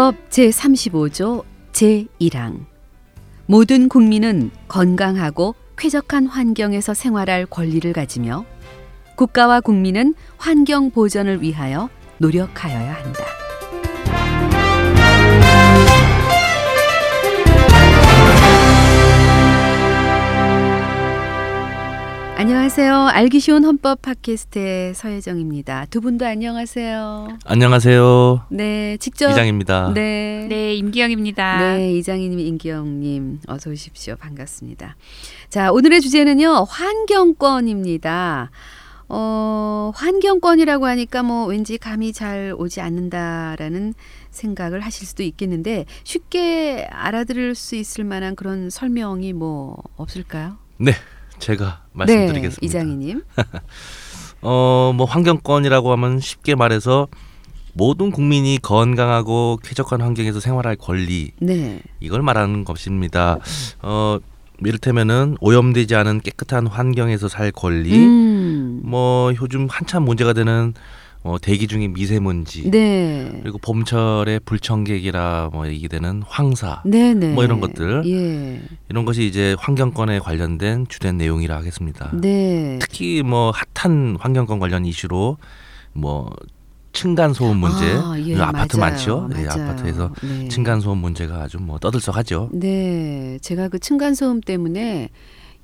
헌법 제35조 제1항 모든 국민은 건강하고 쾌적한 환경에서 생활할 권리를 가지며 국가와 국민은 환경 보전을 위하여 노력하여야 한다. 안녕하세요. 알기 쉬운 헌법 팟캐스트의 서혜정입니다. 두 분도 안녕하세요. 안녕하세요. 네, 직접 이장입니다. 네. 네, 임기영입니다. 네, 이장희님, 임기영님, 어서 오십시오. 반갑습니다. 자, 오늘의 주제는요, 환경권입니다. 어, 환경권이라고 하니까 뭐 왠지 감이 잘 오지 않는다라는 생각을 하실 수도 있겠는데 쉽게 알아들을 수 있을 만한 그런 설명이 뭐 없을까요? 네, 제가 말씀드리겠습니다. 네, 이장희님. 어, 뭐 환경권이라고 하면 쉽게 말해서 모든 국민이 건강하고 쾌적한 환경에서 생활할 권리 네. 이걸 말하는 것입니다. 어, 이를테면은 오염되지 않은 깨끗한 환경에서 살 권리, 음. 뭐 요즘 한참 문제가 되는 어, 대기 중에 미세먼지, 네. 그리고 봄철에 불청객이라 뭐 얘기되는 황사, 네, 네. 뭐 이런 것들. 예. 이런 것이 이제 환경권에 관련된 주된 내용이라 하겠습니다. 네. 특히 뭐 핫한 환경권 관련 이슈로 뭐 층간 소음 문제, 아, 예, 아파트 맞아요. 많죠. 네, 맞아요. 아파트에서 네. 층간 소음 문제가 아주 뭐 떠들썩하죠. 네, 제가 그 층간 소음 때문에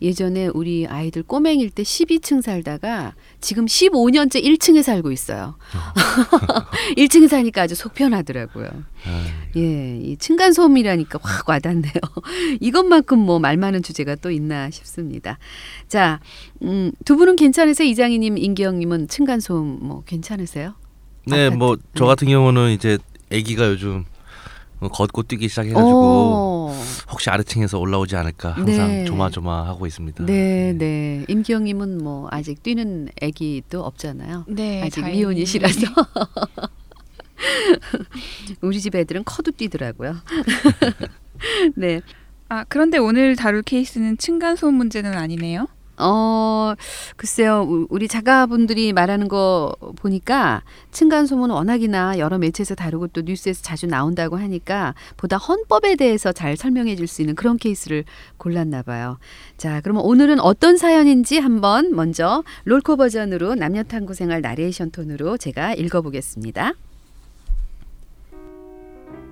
예전에 우리 아이들 꼬맹일 때 12층 살다가 지금 15년째 1층에 살고 있어요. 1층에 사니까 아주 속 편하더라고요. 아, 예, 이 층간소음이라니까 확 와닿네요. 이것만큼 뭐 말 많은 주제가 또 있나 싶습니다. 자, 음, 두 분은 괜찮으세요? 이장희님, 임기영님은 층간소음 뭐 괜찮으세요? 네. 뭐저 네. 같은 경우는 이제 아기가 요즘 뭐 걷고 뛰기 시작해가지고 오. 혹시 아래층에서 올라오지 않을까 항상 네. 조마조마하고 있습니다. 네, 네. 임기영님은 뭐 아직 뛰는 아기도 없잖아요. 네, 아직 다행히. 미혼이시라서 우리 집 애들은 커도 뛰더라고요. 네. 아, 그런데 오늘 다룰 케이스는 층간 소음 문제는 아니네요. 어, 글쎄요. 우- 우리 작가분들이 말하는 거 보니까 층간소음은 워낙이나 여러 매체에서 다루고 또 뉴스에서 자주 나온다고 하니까 보다 헌법에 대해서 잘 설명해 줄 수 있는 그런 케이스를 골랐나 봐요. 자, 그러면 오늘은 어떤 사연인지 한번 먼저 롤코 버전으로 남녀 탐구 생활 나레이션 톤으로 제가 읽어 보겠습니다.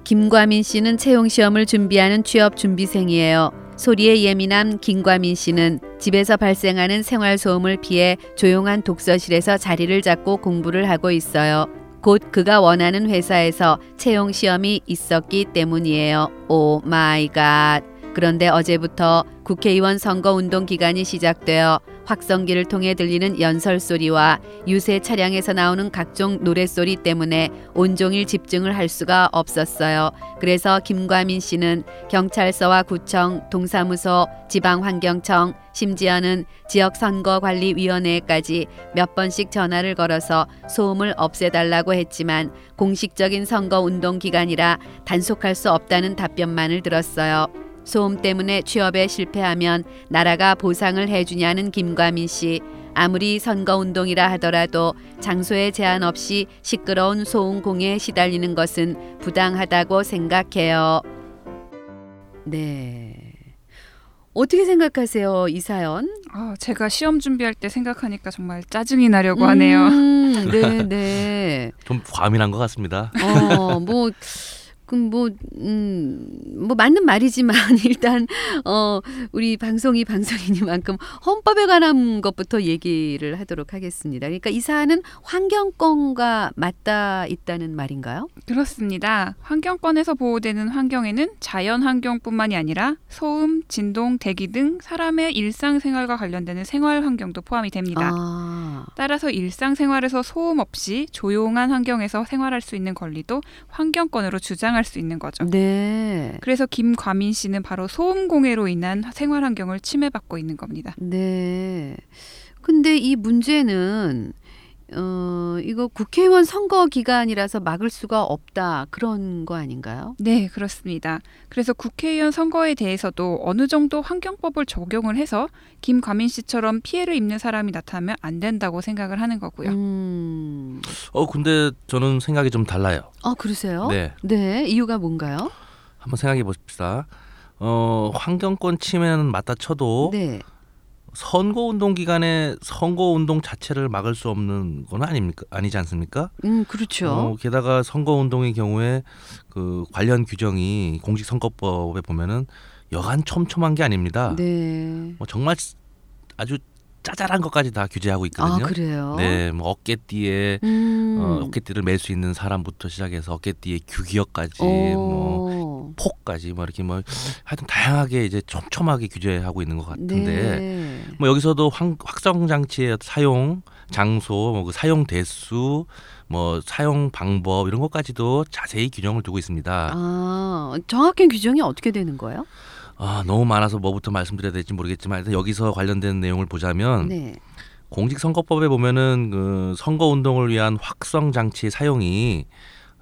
김과민 씨는 채용 시험을 준비하는 취업 준비생이에요. 소리에 예민한 김과민 씨는 집에서 발생하는 생활 소음을 피해 조용한 독서실에서 자리를 잡고 공부를 하고 있어요. 곧 그가 원하는 회사에서 채용 시험이 있었기 때문이에요. Oh my God. 그런데 어제부터 국회의원 선거 운동 기간이 시작되어 확성기를 통해 들리는 연설 소리와 유세 차량에서 나오는 각종 노랫소리 때문에 온종일 집중을 할 수가 없었어요. 그래서 김과민 씨는 경찰서와 구청, 동사무소, 지방환경청, 심지어는 지역선거관리위원회까지 몇 번씩 전화를 걸어서 소음을 없애달라고 했지만 공식적인 선거 운동 기간이라 단속할 수 없다는 답변만을 들었어요. 소음 때문에 취업에 실패하면 나라가 보상을 해주냐는 김과민 씨. 아무리 선거운동이라 하더라도 장소에 제한 없이 시끄러운 소음공에 시달리는 것은 부당하다고 생각해요. 네. 어떻게 생각하세요, 이 사연? 아, 제가 시험 준비할 때 생각하니까 정말 짜증이 나려고 하네요. 음, 네, 네. 좀 과민한 것 같습니다. 어, 뭐, 그럼 뭐, 음, 뭐 맞는 말이지만 일단 어 우리 방송이 방송이니만큼 헌법에 관한 것부터 얘기를 하도록 하겠습니다. 그러니까 이 사안은 환경권과 맞닿아 있다는 말인가요? 그렇습니다. 환경권에서 보호되는 환경에는 자연 환경뿐만이 아니라 소음, 진동, 대기 등 사람의 일상생활과 관련되는 생활 환경도 포함이 됩니다. 아, 따라서 일상생활에서 소음 없이 조용한 환경에서 생활할 수 있는 권리도 환경권으로 주장할 수 있는 거죠. 네, 그래서 김과민 씨는 바로 소음 공해로 인한 생활 환경을 침해받고 있는 겁니다. 네. 근데 이 문제는 어, 이거 국회의원 선거 기간이라서 막을 수가 없다 그런 거 아닌가요? 네, 그렇습니다. 그래서 국회의원 선거에 대해서도 어느 정도 환경법을 적용을 해서 김과민 씨처럼 피해를 입는 사람이 나타나면 안 된다고 생각을 하는 거고요. 음. 어 근데 저는 생각이 좀 달라요. 아 그러세요? 네, 네, 이유가 뭔가요? 한번 생각해 봅시다. 어 환경권 침해는 맞다 쳐도 네. 선거 운동 기간에 선거 운동 자체를 막을 수 없는 건 아닙니까? 아니지 않습니까? 음, 그렇죠. 어, 게다가 선거 운동의 경우에 그 관련 규정이 공직 선거법에 보면은 여간 촘촘한 게 아닙니다. 네. 뭐 정말 아주 짜잘한 것까지 다 규제하고 아, 있거든요. 그래요? 네, 뭐 어깨띠에 음. 어, 어깨띠를 멜수 있는 사람부터 시작해서 어깨띠에 규기역까지 뭐 오. 폭까지 뭐 이렇게 뭐 하여튼 다양하게 이제 촘촘하게 규제하고 있는 것 같은데 네. 뭐 여기서도 확, 확성 장치의 사용 장소, 뭐 그 사용 대수, 뭐 사용 방법 이런 것까지도 자세히 규정을 두고 있습니다. 아, 정확한 규정이 어떻게 되는 거예요? 아 너무 많아서 뭐부터 말씀드려야 될지 모르겠지만 여기서 관련된 내용을 보자면 네. 공직선거법에 보면은 그 선거 운동을 위한 확성 장치의 사용이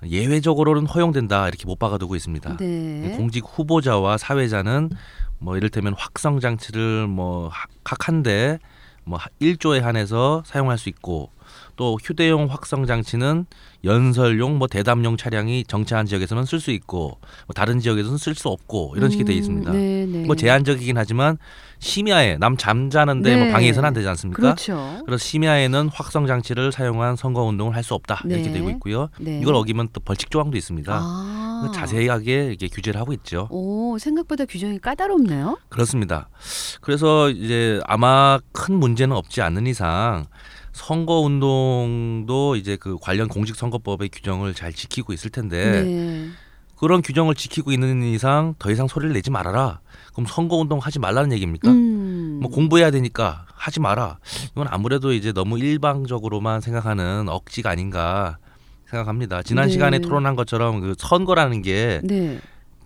예외적으로는 허용된다 이렇게 못 박아두고 있습니다. 네. 공직 후보자와 사회자는 뭐 이를테면 확성 장치를 뭐 각한데 뭐 1조에 한해서 사용할 수 있고 또 휴대용 확성 장치는 연설용 뭐 대담용 차량이 정체한 지역에서는 쓸 수 있고 뭐 다른 지역에서는 쓸 수 없고 이런 식이 돼 있습니다. 음, 네, 네. 뭐 제한적이긴 하지만 심야에 남 잠자는데 네. 뭐 방해해서는 안 되지 않습니까? 그렇죠. 그래서 심야에는 확성 장치를 사용한 선거 운동을 할 수 없다 이렇게 네. 되고 있고요. 네. 이걸 어기면 또 벌칙 조항도 있습니다. 아. 자세하게 이게 규제를 하고 있죠. 오, 생각보다 규정이 까다롭네요. 그렇습니다. 그래서 이제 아마 큰 문제는 없지 않는 이상 선거 운동도 이제 그 관련 공직 선거법의 규정을 잘 지키고 있을 텐데 네. 그런 규정을 지키고 있는 이상 더 이상 소리를 내지 말아라. 그럼 선거 운동 하지 말라는 얘기입니까? 음. 뭐 공부해야 되니까 하지 마라. 이건 아무래도 이제 너무 일방적으로만 생각하는 억지가 아닌가 생각합니다. 지난 네. 시간에 토론한 것처럼 그 선거라는 게 네.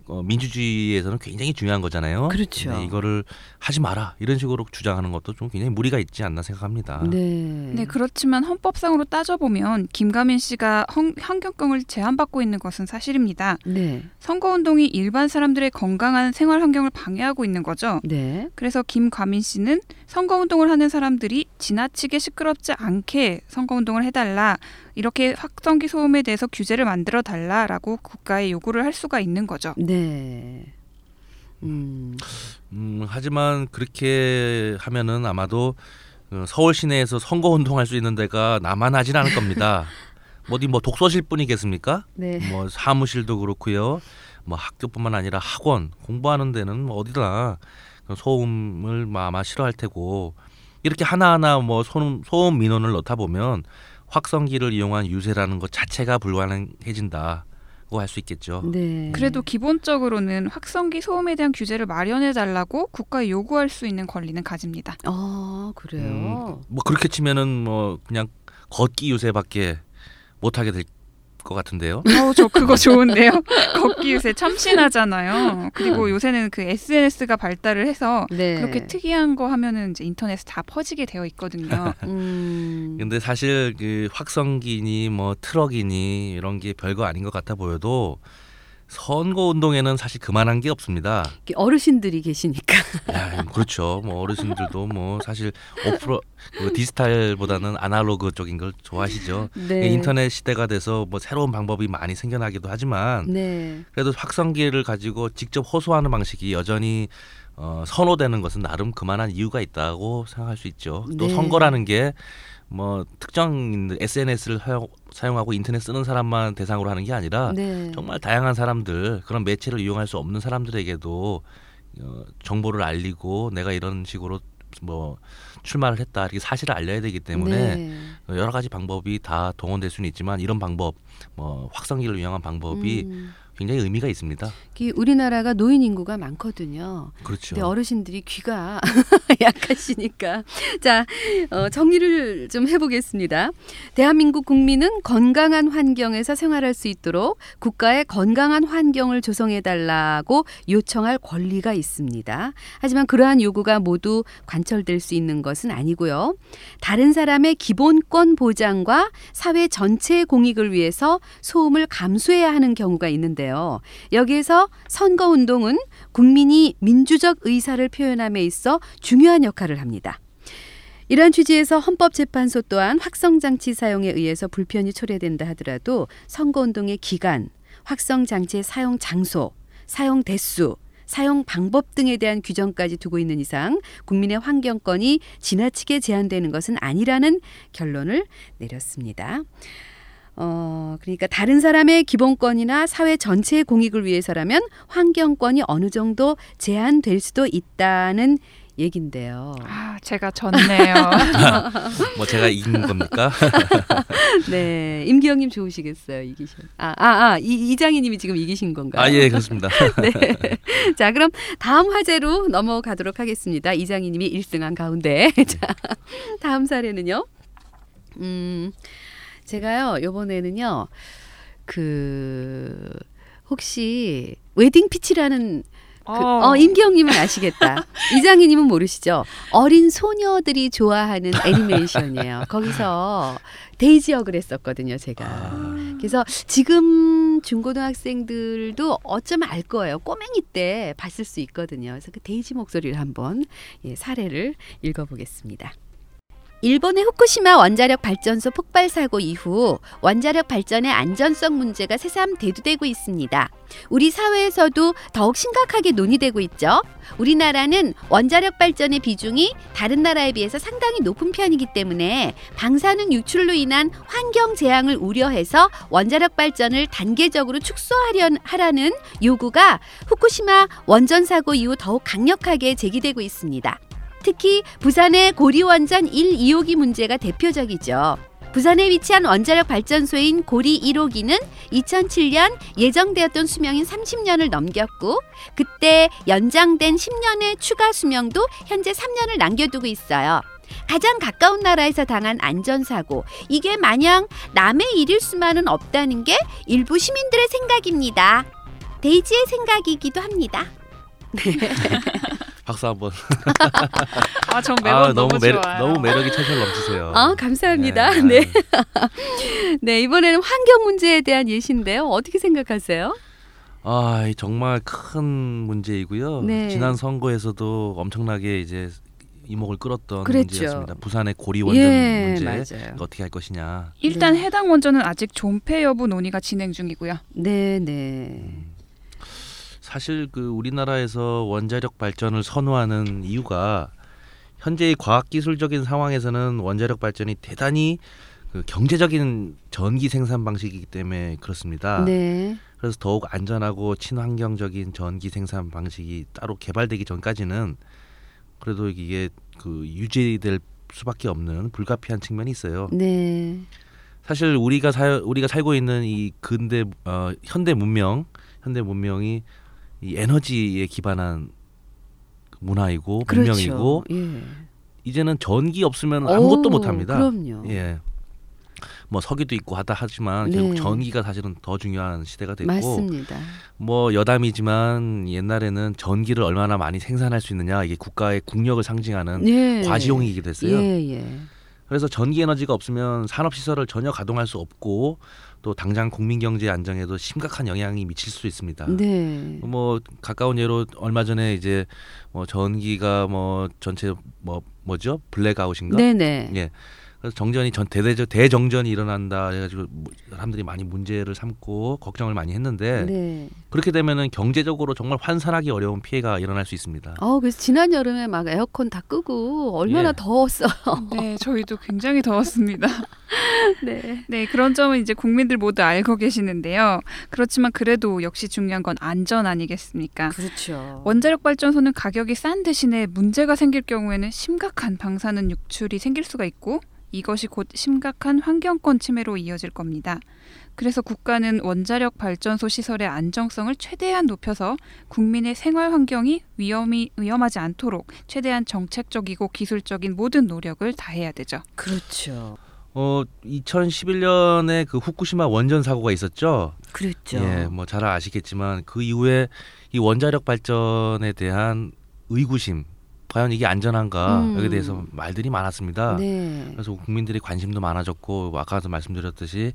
어, 민주주의에서는 굉장히 중요한 거잖아요. 그렇죠. 이거를 하지 마라 이런 식으로 주장하는 것도 좀 굉장히 무리가 있지 않나 생각합니다. 네. 네, 그렇지만 헌법상으로 따져보면 김가민 씨가 헌- 환경권을 제한받고 있는 것은 사실입니다. 네. 선거운동이 일반 사람들의 건강한 생활 환경을 방해하고 있는 거죠. 네. 그래서 김과민 씨는 선거운동을 하는 사람들이 지나치게 시끄럽지 않게 선거운동을 해달라 이렇게 확성기 소음에 대해서 규제를 만들어 달라라고 국가에 요구를 할 수가 있는 거죠. 네. 음. 음, 하지만 그렇게 하면은 아마도 어, 서울 시내에서 선거 운동할 수 있는 데가 나만하진 않을 겁니다. 어디 뭐 독서실 뿐이겠습니까? 네. 뭐 사무실도 그렇고요. 뭐 학교뿐만 아니라 학원 공부하는 데는 뭐 어디나 소음을 뭐 아마 싫어할 테고 이렇게 하나하나 뭐 소음, 소음 민원을 넣다 보면 확성기를 이용한 유세라는 것 자체가 불가능해진다 고 할 수 있겠죠. 네. 그래도 기본적으로는 확성기 소음에 대한 규제를 마련해 달라고 국가에 요구할 수 있는 권리는 가집니다. 아, 그래요. 뭐 그렇게 치면은 뭐 그냥 걷기 유세밖에 못하게 될 것 같은데요. 어, 저 그거 좋은데요. 걷기 요새 참신하잖아요. 그리고 요새는 그 SNS가 발달을 해서 네. 그렇게 특이한 거 하면은 이제 인터넷에 다 퍼지게 되어 있거든요. 음. 근데 사실 그 확성기니 뭐 트럭이니 이런 게 별거 아닌 것 같아 보여도 선거 운동에는 사실 그만한 게 없습니다. 어르신들이 계시니까. 야, 그렇죠. 뭐 어르신들도 뭐 사실 오프로 그 디지털보다는 아날로그 쪽인 걸 좋아하시죠. 네. 인터넷 시대가 돼서 뭐 새로운 방법이 많이 생겨나기도 하지만 네. 그래도 확성기를 가지고 직접 호소하는 방식이 여전히 어, 선호되는 것은 나름 그만한 이유가 있다고 생각할 수 있죠. 또 네. 선거라는 게 뭐 특정 SNS를 사용하고 인터넷 쓰는 사람만 대상으로 하는 게 아니라 네. 정말 다양한 사람들 그런 매체를 이용할 수 없는 사람들에게도 어, 정보를 알리고 내가 이런 식으로 뭐 출마를 했다 이렇게 사실을 알려야 되기 때문에 네. 여러 가지 방법이 다 동원될 수는 있지만 이런 방법 뭐 확성기를 이용한 방법이 음. 굉장히 의미가 있습니다. 이 우리나라가 노인 인구가 많거든요. 그렇죠. 근데 어르신들이 귀가 약하시니까 자 어, 정리를 좀 해보겠습니다. 대한민국 국민은 건강한 환경에서 생활할 수 있도록 국가의 건강한 환경을 조성해 달라고 요청할 권리가 있습니다. 하지만 그러한 요구가 모두 관철될 수 있는 것은 아니고요. 다른 사람의 기본권 보장과 사회 전체의 공익을 위해서 소음을 감수해야 하는 경우가 있는데 요. 여기에서 선거 운동은 국민이 민주적 의사를 표현함에 있어 중요한 역할을 합니다. 이러한 취지에서 헌법재판소 또한 확성장치 사용에 의해서 불편이 초래된다 하더라도 선거운동의 기간, 확성장치의 사용 장소, 사용 대수, 사용 방법 등에 대한 규정까지 두고 있는 이상 국민의 환경권이 지나치게 제한되는 것은 아니라는 결론을 내렸습니다. 어, 그러니까 다른 사람의 기본권이나 사회 전체의 공익을 위해서라면 환경권이 어느 정도 제한될 수도 있다는 얘긴데요. 아, 제가 졌네요. 뭐 제가 이긴 겁니까? 네, 임기영님 좋으시겠어요, 이기신. 아, 아, 아, 이, 이장희님이 지금 이기신 건가요? 아 예 그렇습니다. 네. 자, 그럼 다음 화제로 넘어가도록 하겠습니다. 이장희님이 1등한 가운데. 자, 다음 사례는요. 음, 제가요 요번에는요 그 혹시 웨딩 피치라는 그, 어, 임기영님은 아시겠다. 이장희님은 모르시죠? 어린 소녀들이 좋아하는 애니메이션이에요. 거기서 데이지 역을 했었거든요, 제가. 아, 그래서 지금 중고등학생들도 어쩌면 알 거예요. 꼬맹이 때 봤을 수 있거든요. 그래서 그 데이지 목소리를 한번 예, 사례를 읽어보겠습니다. 일본의 후쿠시마 원자력 발전소 폭발 사고 이후 원자력 발전의 안전성 문제가 새삼 대두되고 있습니다. 우리 사회에서도 더욱 심각하게 논의되고 있죠. 우리나라는 원자력 발전의 비중이 다른 나라에 비해서 상당히 높은 편이기 때문에 방사능 유출로 인한 환경 재앙을 우려해서 원자력 발전을 단계적으로 축소하려 하라는 요구가 후쿠시마 원전 사고 이후 더욱 강력하게 제기되고 있습니다. 특히 부산의 고리원전 1, 2호기 문제가 대표적이죠. 부산에 위치한 원자력 발전소인 고리 1호기는 2007년 예정되었던 수명인 30년을 넘겼고 그때 연장된 10년의 추가 수명도 현재 3년을 남겨두고 있어요. 가장 가까운 나라에서 당한 안전사고 이게 마냥 남의 일일 수만은 없다는 게 일부 시민들의 생각입니다. 데이지의 생각이기도 합니다. 박수 한번. 아, 전 매번 아, 너무, 매력, 좋아요. 너무 매력이 철철 넘치세요. 아, 감사합니다. 네. 네. 네, 이번에는 환경 문제에 대한 예시인데요. 어떻게 생각하세요? 아, 이 정말 큰 문제이고요. 네. 지난 선거에서도 엄청나게 이제 이목을 끌었던 그랬죠. 문제였습니다. 부산의 고리 원전 예, 문제 맞아요. 어떻게 할 것이냐. 일단 네. 해당 원전은 아직 존폐 여부 논의가 진행 중이고요. 네, 네. 사실 그 우리나라에서 원자력 발전을 선호하는 이유가 현재의 과학기술적인 상황에서는 원자력 발전이 대단히 그 경제적인 전기 생산 방식이기 때문에 그렇습니다. 네. 그래서 더욱 안전하고 친환경적인 전기 생산 방식이 따로 개발되기 전까지는 그래도 이게 그 유지될 수밖에 없는 불가피한 측면이 있어요. 네. 사실 우리가 살 우리가 살고 있는 이 근대 어, 현대 문명 현대 문명이 이 에너지에 기반한 문화이고 그렇죠. 문명이고 예. 이제는 전기 없으면 아무것도 오, 못 합니다. 그럼요. 예. 뭐 석유도 있고 하다 하지만 네. 결국 전기가 사실은 더 중요한 시대가 됐고 맞습니다. 뭐 여담이지만 옛날에는 전기를 얼마나 많이 생산할 수 있느냐 이게 국가의 국력을 상징하는 예. 과시용이기도 했어요. 예, 예. 그래서 전기 에너지가 없으면 산업 시설을 전혀 가동할 수 없고 또 당장 국민 경제 안정에도 심각한 영향이 미칠 수 있습니다. 네. 뭐 가까운 예로 얼마 전에 이제 뭐 전기가 뭐 전체 뭐 뭐죠 블랙아웃인가? 네, 네. 예. 그래서 정전이 전 대대적 대정전이 일어난다 해가지고 뭐 사람들이 많이 문제를 삼고 걱정을 많이 했는데 네. 그렇게 되면은 경제적으로 정말 환산하기 어려운 피해가 일어날 수 있습니다. 어, 그래서 지난 여름에 막 에어컨 다 끄고 얼마나 예. 더웠어. 네, 저희도 굉장히 더웠습니다. 네. 네, 그런 점은 이제 국민들 모두 알고 계시는데요. 그렇지만 그래도 역시 중요한 건 안전 아니겠습니까? 그렇죠. 원자력 발전소는 가격이 싼 대신에 문제가 생길 경우에는 심각한 방사능 유출이 생길 수가 있고 이것이 곧 심각한 환경권 침해로 이어질 겁니다. 그래서 국가는 원자력 발전소 시설의 안정성을 최대한 높여서 국민의 생활 환경이 위험이 위험하지 않도록 최대한 정책적이고 기술적인 모든 노력을 다해야 되죠. 그렇죠. 어 2011년에 그 후쿠시마 원전 사고가 있었죠. 그렇죠. 예, 뭐 잘 아시겠지만 그 이후에 이 원자력 발전에 대한 의구심, 과연 이게 안전한가 음. 여기에 대해서 말들이 많았습니다. 네. 그래서 국민들의 관심도 많아졌고 아까도 말씀드렸듯이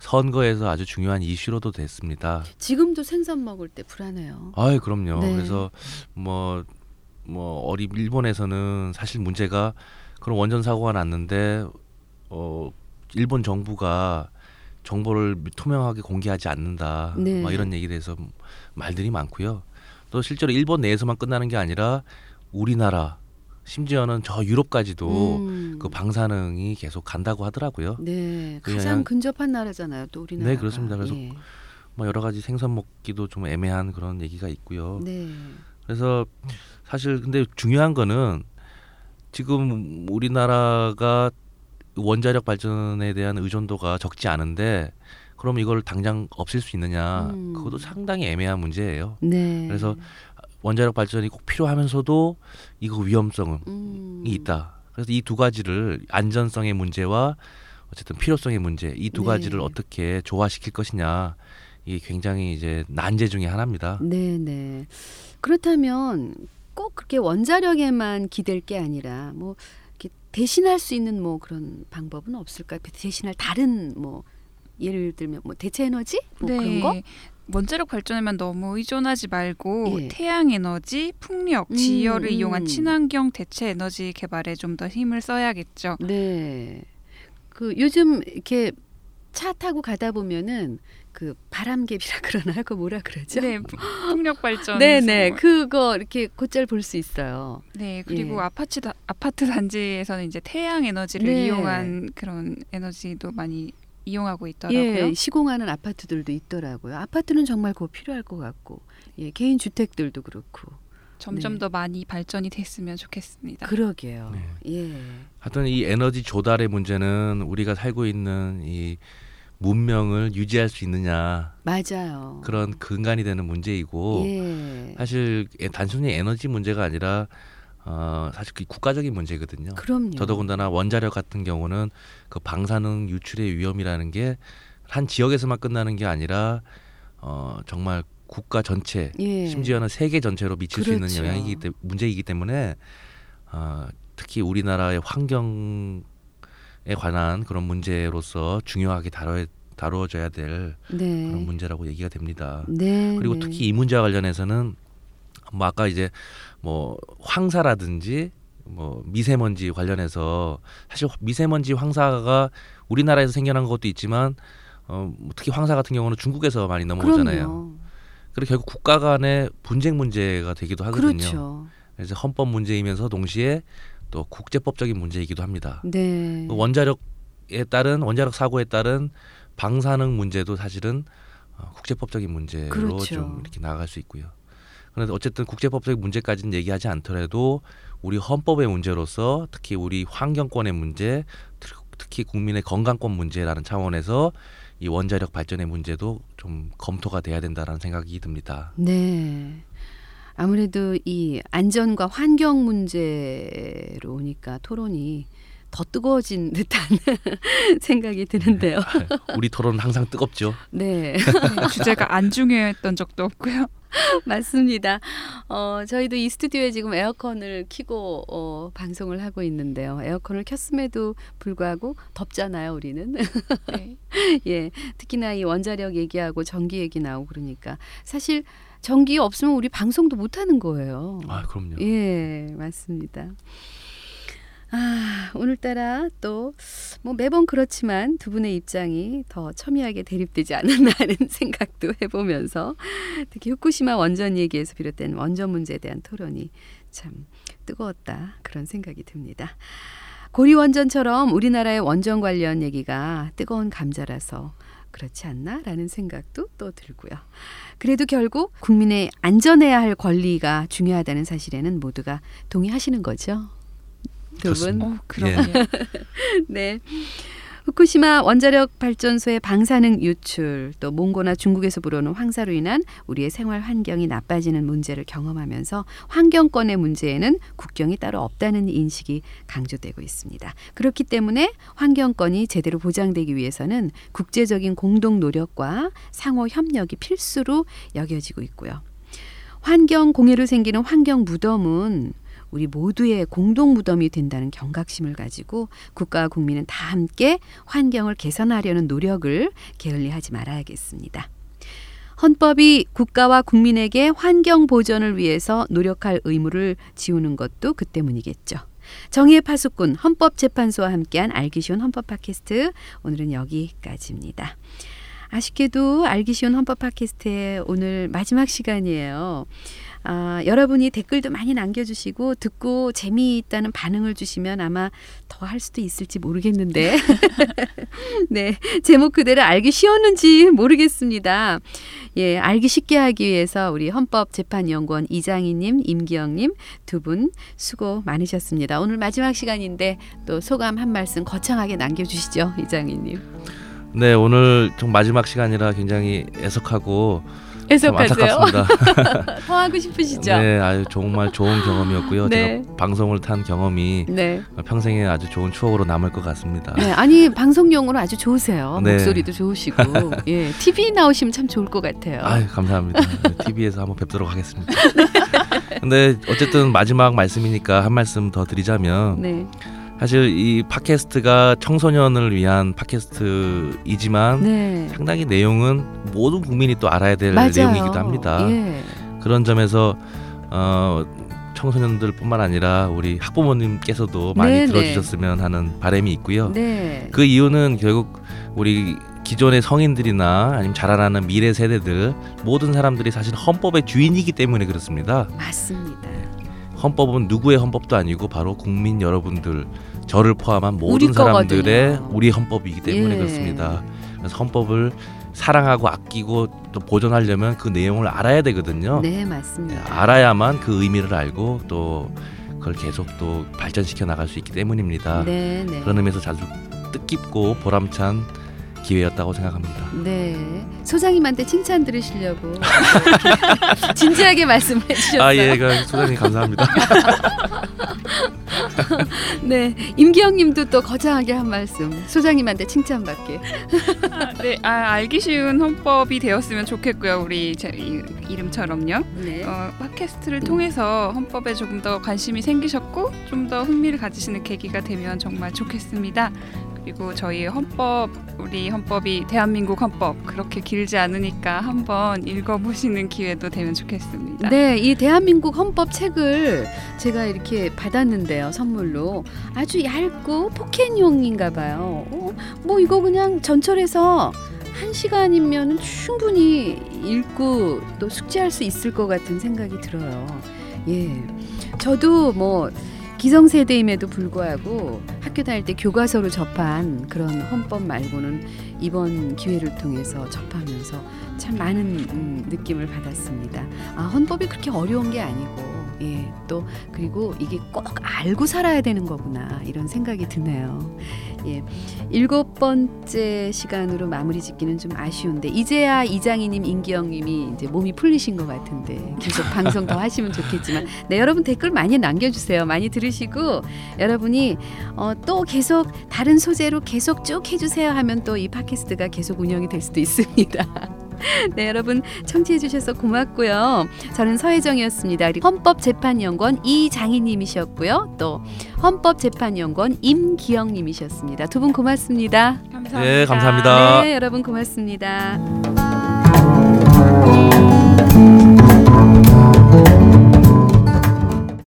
선거에서 아주 중요한 이슈로도 됐습니다. 지금도 생선 먹을 때 불안해요. 아이 그럼요. 네. 그래서 뭐뭐 어리 일본에서는 사실 문제가 그런 원전 사고가 났는데 어 일본 정부가 정보를 투명하게 공개하지 않는다. 네. 뭐 이런 얘기에 대해서 말들이 많고요. 또 실제로 일본 내에서만 끝나는 게 아니라 우리나라 심지어는 저 유럽까지도 음. 그 방사능이 계속 간다고 하더라고요. 네, 그냥- 가장 근접한 나라잖아요, 또 우리나라. 네, 그렇습니다. 그래서 예. 뭐 여러 가지 생선 먹기도 좀 애매한 그런 얘기가 있고요. 네, 그래서 사실 근데 중요한 거는 지금 우리나라가 원자력 발전에 대한 의존도가 적지 않은데 그럼 이걸 당장 없앨 수 있느냐? 음. 그것도 상당히 애매한 문제예요. 네. 그래서 원자력 발전이 꼭 필요하면서도 이거 위험성이 음. 있다. 그래서 이 두 가지를 안전성의 문제와 어쨌든 필요성의 문제 이두 네. 가지를 어떻게 조화시킬 것이냐 이게 굉장히 이제 난제 중의 하나입니다. 네, 네. 그렇다면 꼭 그렇게 원자력에만 기댈 게 아니라 뭐 이렇게 대신할 수 있는 뭐 그런 방법은 없을까요? 대신할 다른 뭐 예를 들면 뭐 대체 에너지 뭐 그런 거? 원자력 발전에만 너무 의존하지 말고 예. 태양 에너지, 풍력, 음, 지열을 음. 이용한 친환경 대체 에너지 개발에 좀 더 힘을 써야겠죠. 네. 그 요즘 이렇게 차 타고 가다 보면은 그 바람개비라 그러나 그 뭐라 그러죠? 네, 풍- 풍력 발전. 네, 네. 그거 이렇게 곧잘 볼 수 있어요. 네, 그리고 예. 아파트 다- 아파트 단지에서는 이제 태양 에너지를 네. 이용한 그런 에너지도 많이 이용하고 있더라고요. 예, 시공하는 아파트들도 있더라고요. 아파트는 정말 곧 필요할 것 같고, 예, 개인 주택들도 그렇고. 점점 네. 더 많이 발전이 됐으면 좋겠습니다. 그러게요. 네. 예. 하여튼 이 에너지 조달의 문제는 우리가 살고 있는 이 문명을 유지할 수 있느냐 맞아요. 그런 근간이 되는 문제이고 예. 사실 에- 단순히 에너지 문제가 아니라 어, 사실 그 국가적인 문제거든요. 그럼요. 더더군다나 원자력 같은 경우는 그 방사능 유출의 위험이라는 게 한 지역에서만 끝나는 게 아니라 어, 정말 국가 전체 예. 심지어는 세계 전체로 미칠 수 있는 그렇죠. 영향이기 때 문제이기 때문에 어, 특히 우리나라의 환경에 관한 그런 문제로서 중요하게 다뤄 다루어져야 될 네. 그런 문제라고 얘기가 됩니다. 네. 그리고 네. 특히 이 문제와 관련해서는 뭐 아까 이제 뭐 황사라든지 뭐 미세먼지 관련해서 사실 미세먼지 황사가 우리나라에서 생겨난 것도 있지만 어, 뭐 특히 황사 같은 경우는 중국에서 많이 넘어오잖아요. 그럼요. 그리고 결국 국가 간의 분쟁 문제가 되기도 하거든요. 그렇죠. 그래서 헌법 문제이면서 동시에 또 국제법적인 문제이기도 합니다. 네. 그 원자력에 따른 원자력 사고에 따른 방사능 문제도 사실은 어, 국제법적인 문제로 그렇죠. 좀 이렇게 나아갈 수 있고요. 그런데 어쨌든 국제법적인 문제까지는 얘기하지 않더라도 우리 헌법의 문제로서 특히 우리 환경권의 문제, 특- 특히 국민의 건강권 문제라는 차원에서 이 원자력 발전의 문제도 좀 검토가 돼야 된다라는 생각이 듭니다. 네. 아무래도 이 안전과 환경 문제로 오니까 토론이 더 뜨거워진 듯한 생각이 드는데요. 우리 토론은 항상 뜨겁죠. 네. 주제가 안 중요했던 적도 없고요. 맞습니다. 어, 저희도 이 스튜디오에 지금 에어컨을 켜고 어, 방송을 하고 있는데요. 에어컨을 켰음에도 불구하고 덥잖아요, 우리는. 네. 예. 특히나 이 원자력 얘기하고 전기 얘기 나오고 그러니까 사실 전기 없으면 우리 방송도 못 하는 거예요. 아, 그럼요. 예, 맞습니다. 아, 오늘따라 또 뭐 매번 그렇지만 두 분의 입장이 더 첨예하게 대립되지 않았나 하는 생각도 해보면서 특히 후쿠시마 원전 얘기에서 비롯된 원전 문제에 대한 토론이 참 뜨거웠다 그런 생각이 듭니다. 고리 원전처럼 우리나라의 원전 관련 얘기가 뜨거운 감자라서 그렇지 않나 라는 생각도 또 들고요. 그래도 결국 국민의 안전해야 할 권리가 중요하다는 사실에는 모두가 동의하시는 거죠. 두 분. 어, 그러네요. 네. 후쿠시마 원자력 발전소의 방사능 유출, 또 몽고나 중국에서 불어오는 황사로 인한 우리의 생활 환경이 나빠지는 문제를 경험하면서 환경권의 문제에는 국경이 따로 없다는 인식이 강조되고 있습니다. 그렇기 때문에 환경권이 제대로 보장되기 위해서는 국제적인 공동 노력과 상호 협력이 필수로 여겨지고 있고요. 환경 공해로 생기는 환경 무덤은 우리 모두의 공동 무덤이 된다는 경각심을 가지고 국가와 국민은 다 함께 환경을 개선하려는 노력을 게을리하지 말아야겠습니다. 헌법이 국가와 국민에게 환경 보전을 위해서 노력할 의무를 지우는 것도 그 때문이겠죠. 정의의 파수꾼 헌법재판소와 함께한 알기 쉬운 헌법 팟캐스트 오늘은 여기까지입니다. 아쉽게도 알기 쉬운 헌법 팟캐스트의 오늘 마지막 시간이에요. 아, 여러분이 댓글도 많이 남겨주시고 듣고 재미있다는 반응을 주시면 아마 더 할 수도 있을지 모르겠는데 네 제목 그대로 알기 쉬웠는지 모르겠습니다. 예 알기 쉽게 하기 위해서 우리 헌법재판연구원 이장희님, 임기영님 두 분 수고 많으셨습니다. 오늘 마지막 시간인데 또 소감 한 말씀 거창하게 남겨주시죠, 이장희님. 네 오늘 좀 마지막 시간이라 굉장히 애석하고 안타깝습니다. 더 하고 싶으시죠? 네, 아주 정말 좋은 경험이었고요. 네. 제가 방송을 탄 경험이 네. 평생에 아주 좋은 추억으로 남을 것 같습니다. 네, 아니 방송용으로 아주 좋으세요. 네. 목소리도 좋으시고, 예, TV 나오시면 참 좋을 것 같아요. 아유 감사합니다. TV에서 한번 뵙도록 하겠습니다. 근데 어쨌든 마지막 말씀이니까 한 말씀 더 드리자면 네, 사실 이 팟캐스트가 청소년을 위한 팟캐스트이지만 네, 상당히 내용은 모든 국민이 또 알아야 될 맞아요. 내용이기도 합니다. 예, 그런 점에서 어, 청소년들뿐만 아니라 우리 학부모님께서도 많이 네, 네. 들어주셨으면 하는 바람이 있고요. 네, 그 이유는 결국 우리 기존의 성인들이나 아니면 자라나는 미래 세대들 모든 사람들이 사실 헌법의 주인이기 때문에 그렇습니다. 맞습니다. 헌법은 누구의 헌법도 아니고 바로 국민 여러분들 저를 포함한 우리 모든 사람들의 거거든요. 우리 헌법이기 때문에 예. 그렇습니다. 그래서 헌법을 사랑하고 아끼고 또 보존하려면 그 내용을 알아야 되거든요. 네, 맞습니다. 알아야만 그 의미를 알고 또 그걸 계속 또 발전시켜 나갈 수 있기 때문입니다. 네, 네, 그런 의미에서 아주 뜻깊고 보람찬 기회였다고 생각합니다. 네. 소장님한테 칭찬 들으시려고 진지하게 말씀을 해주셨어요. 아 예, 그 소장님 감사합니다. 네, 임기영님도 또 거창하게 한 말씀. 소장님한테 칭찬받게. 네, 아, 알기 쉬운 헌법이 되었으면 좋겠고요. 우리 제 이, 이름처럼요. 네. 어, 팟캐스트를 통해서 헌법에 조금 더 관심이 생기셨고 좀 더 흥미를 가지시는 계기가 되면 정말 좋겠습니다. 그리고 저희 헌법, 우리 헌법이 대한민국 헌법 그렇게 길지 않으니까 한번 읽어보시는 기회도 되면 좋겠습니다. 네, 이 대한민국 헌법 책을 제가 이렇게 받았는데요, 선물로 아주 얇고 포켓용인가 봐요. 어, 뭐 이거 그냥 전철에서 한 시간이면 충분히 읽고 또 숙지할 수 있을 것 같은 생각이 들어요. 예, 저도 뭐 기성세대임에도 불구하고 학교 다닐 때 교과서로 접한 그런 헌법 말고는 이번 기회를 통해서 접하면서 참 많은 음, 느낌을 받았습니다. 아, 헌법이 그렇게 어려운 게 아니고, 예, 또 그리고 이게 꼭 알고 살아야 되는 거구나 이런 생각이 드네요. 예, 일곱 번째 시간으로 마무리 짓기는 좀 아쉬운데 이제야 이장희님, 임기영님이 이제 몸이 풀리신 것 같은데 계속 방송 더 하시면 좋겠지만, 네 여러분 댓글 많이 남겨주세요. 많이 들으시고 여러분이 어, 또 계속 다른 소재로 계속 쭉 해주세요 하면 또 이 팟캐스트가 계속 운영이 될 수도 있습니다. 네, 여러분 청취해 주셔서 고맙고요. 저는 서혜정이었습니다. 그리고 헌법재판연구원 이장희님이셨고요. 또 헌법재판연구원 임기영님이셨습니다. 두 분 고맙습니다. 감사합니다. 네, 감사합니다. 네, 여러분 고맙습니다.